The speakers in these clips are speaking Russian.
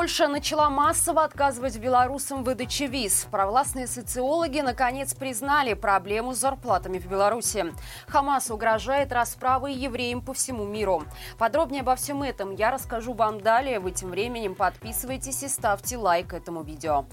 Польша начала массово отказывать белорусам в выдаче виз. Провластные социологи наконец признали проблему с зарплатами в Беларуси. Хамас угрожает расправой евреям по всему миру. Подробнее обо всем этом я расскажу вам далее. Вы тем временем подписывайтесь и ставьте лайк этому видео.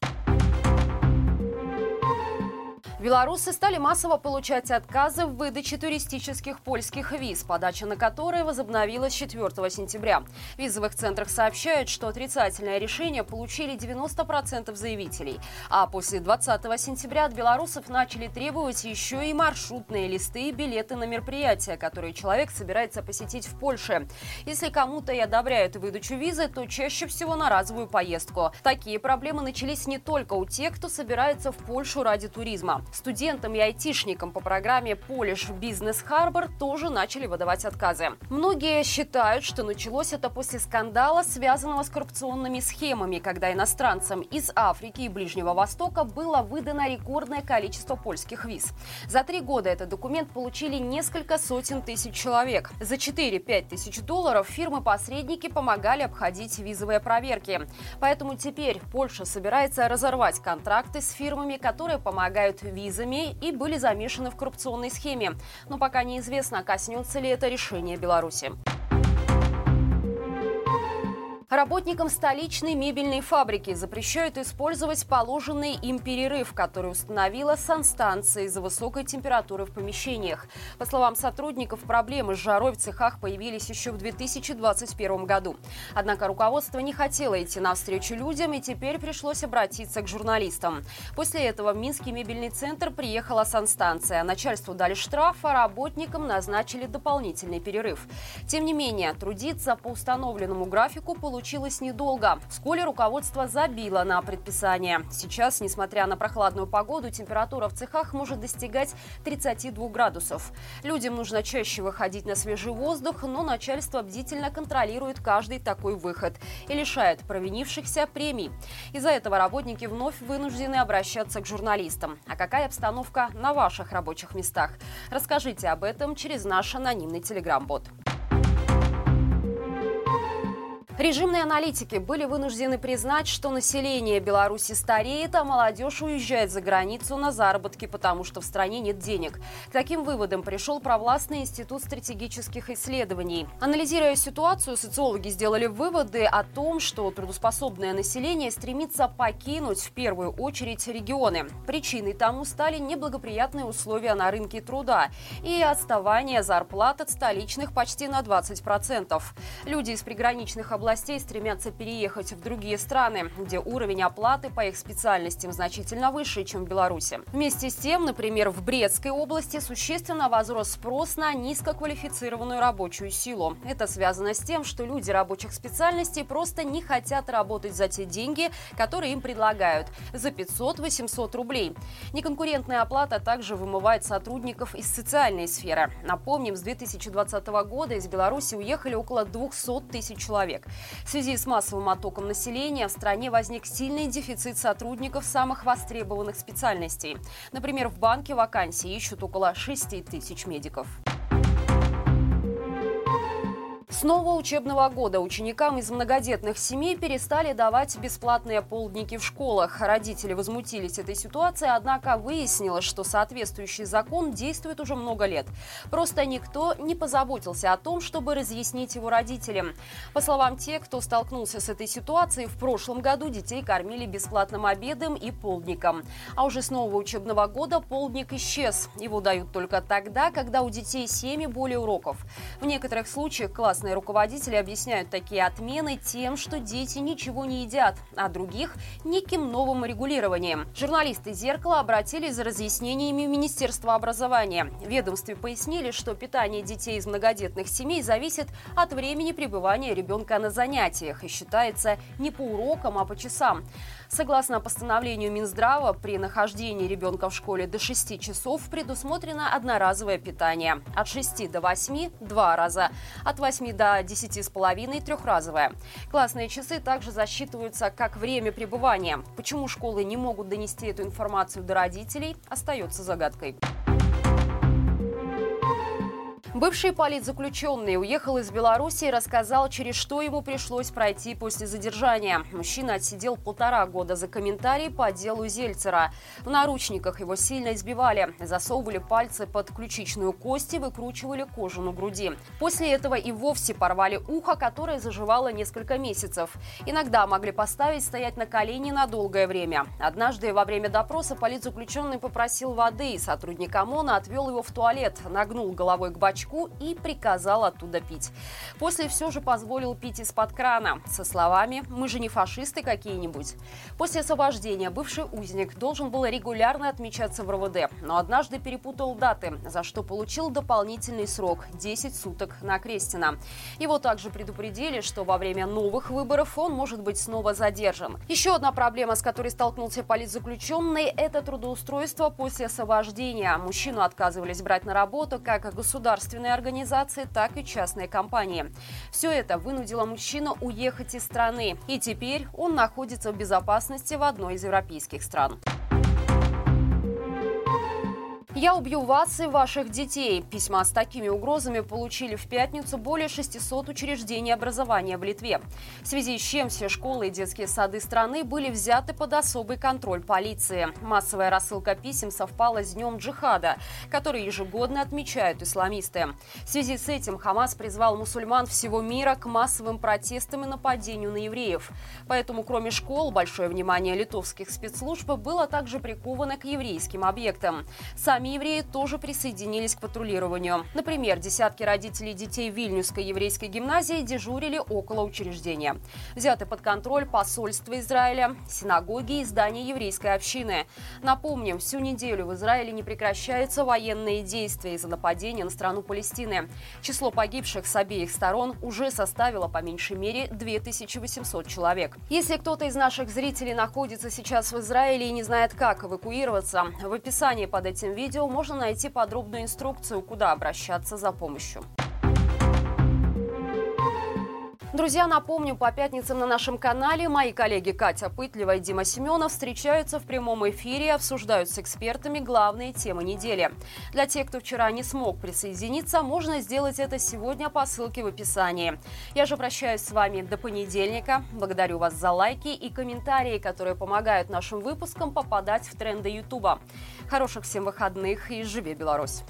Белорусы стали массово получать отказы в выдаче туристических польских виз, подача на которые возобновилась 4 сентября. В визовых центрах сообщают, что отрицательное решение получили 90% заявителей. А после 20 сентября от белорусов начали требовать еще и маршрутные листы и билеты на мероприятия, которые человек собирается посетить в Польше. Если кому-то и одобряют выдачу визы, то чаще всего на разовую поездку. Такие проблемы начались не только у тех, кто собирается в Польшу ради туризма. Студентам и айтишникам по программе Polish Business Harbor тоже начали выдавать отказы. Многие считают, что началось это после скандала, связанного с коррупционными схемами, когда иностранцам из Африки и Ближнего Востока было выдано рекордное количество польских виз. За три года этот документ получили несколько сотен тысяч человек. За 4-5 тысяч долларов фирмы-посредники помогали обходить визовые проверки. Поэтому теперь Польша собирается разорвать контракты с фирмами, которые помогают визами и были замешаны в коррупционной схеме. Но пока неизвестно, коснется ли это решение Беларуси. Работникам столичной мебельной фабрики запрещают использовать положенный им перерыв, который установила санстанция из-за высокой температуры в помещениях. По словам сотрудников, проблемы с жарой в цехах появились еще в 2021 году. Однако руководство не хотело идти навстречу людям и теперь пришлось обратиться к журналистам. После этого в Минский мебельный центр приехала санстанция. Начальству дали штраф, а работникам назначили дополнительный перерыв. Тем не менее, трудиться по установленному графику получилось получилось недолго. Вскоре руководство забило на предписание. Сейчас, несмотря на прохладную погоду, температура в цехах может достигать 32 градусов. Людям нужно чаще выходить на свежий воздух, но начальство бдительно контролирует каждый такой выход и лишает провинившихся премий. Из-за этого работники вновь вынуждены обращаться к журналистам. А какая обстановка на ваших рабочих местах? Расскажите об этом через наш анонимный телеграм-бот. Режимные аналитики были вынуждены признать, что население Беларуси стареет, а молодежь уезжает за границу на заработки, потому что в стране нет денег. К таким выводам пришел провластный институт стратегических исследований. Анализируя ситуацию, социологи сделали выводы о том, что трудоспособное население стремится покинуть в первую очередь регионы. Причиной тому стали неблагоприятные условия на рынке труда и отставание зарплат от столичных почти на 20%. Люди из приграничных областей областей стремятся переехать в другие страны, где уровень оплаты по их специальностям значительно выше, чем в Беларуси. Вместе с тем, например, в Брестской области существенно возрос спрос на низкоквалифицированную рабочую силу. Это связано с тем, что люди рабочих специальностей просто не хотят работать за те деньги, которые им предлагают – за 500-800 рублей. Неконкурентная оплата также вымывает сотрудников из социальной сферы. Напомним, с 2020 года из Беларуси уехали около 200 тысяч человек. В связи с массовым оттоком населения в стране возник сильный дефицит сотрудников самых востребованных специальностей. Например, в банке вакансии ищут около 6 тысяч медиков. С нового учебного года ученикам из многодетных семей перестали давать бесплатные полдники в школах. Родители возмутились этой ситуацией, однако выяснилось, что соответствующий закон действует уже много лет. Просто никто не позаботился о том, чтобы разъяснить его родителям. По словам тех, кто столкнулся с этой ситуацией, в прошлом году детей кормили бесплатным обедом и полдником. А уже с нового учебного года полдник исчез. Его дают только тогда, когда у детей семьи более уроков. В некоторых случаях классные Местные руководители объясняют такие отмены тем, что дети ничего не едят, а других – неким новым регулированием. Журналисты «Зеркала» обратились за разъяснениями в Министерство образования. В ведомстве пояснили, что питание детей из многодетных семей зависит от времени пребывания ребенка на занятиях и считается не по урокам, а по часам. Согласно постановлению Минздрава, при нахождении ребенка в школе до 6 часов предусмотрено одноразовое питание. От 6 до 8 – два раза. От 8 до 10 с половиной – трехразовое. Классные часы также засчитываются как время пребывания. Почему школы не могут донести эту информацию до родителей, остается загадкой. Бывший политзаключенный уехал из Беларуси и рассказал, через что ему пришлось пройти после задержания. Мужчина отсидел полтора года за комментарий по делу Зельцера. В наручниках его сильно избивали, засовывали пальцы под ключичную кость и выкручивали кожу на груди. После этого и вовсе порвали ухо, которое заживало несколько месяцев. Иногда могли поставить стоять на колени на долгое время. Однажды во время допроса политзаключенный попросил воды, и сотрудник ОМОНа отвел его в туалет, нагнул головой к бачку бачку и приказал оттуда пить. После все же позволил пить из-под крана со словами «Мы же не фашисты какие-нибудь». После освобождения бывший узник должен был регулярно отмечаться в РВД, но однажды перепутал даты, за что получил дополнительный срок – 10 суток на Крестина. Его также предупредили, что во время новых выборов он может быть снова задержан. Еще одна проблема, с которой столкнулся политзаключенный – это трудоустройство после освобождения. Мужчину отказывались брать на работу как государственный государственные организации, так и частные компании. Все это вынудило мужчину уехать из страны. И теперь он находится в безопасности в одной из европейских стран. «Я убью вас и ваших детей». Письма с такими угрозами получили в пятницу более 600 учреждений образования в Литве. В связи с чем все школы и детские сады страны были взяты под особый контроль полиции. Массовая рассылка писем совпала с Днем джихада, который ежегодно отмечают исламисты. В связи с этим Хамас призвал мусульман всего мира к массовым протестам и нападению на евреев. Поэтому, кроме школ, большое внимание литовских спецслужб было также приковано к еврейским объектам. Сами Сами евреи тоже присоединились к патрулированию. Например, десятки родителей детей Вильнюсской еврейской гимназии дежурили около учреждения. Взяты под контроль посольство Израиля, синагоги и здания еврейской общины. Напомним, всю неделю в Израиле не прекращаются военные действия из-за нападения на страну Палестины. Число погибших с обеих сторон уже составило по меньшей мере 2800 человек. Если кто-то из наших зрителей находится сейчас в Израиле и не знает, как эвакуироваться, в описании под этим видео видео можно найти подробную инструкцию, куда обращаться за помощью. Друзья, напомню, по пятницам на нашем канале мои коллеги Катя Пытлева и Дима Семенов встречаются в прямом эфире и обсуждают с экспертами главные темы недели. Для тех, кто вчера не смог присоединиться, можно сделать это сегодня по ссылке в описании. Я же прощаюсь с вами до понедельника. Благодарю вас за лайки и комментарии, которые помогают нашим выпускам попадать в тренды Ютуба. Хороших всем выходных и живи Беларусь!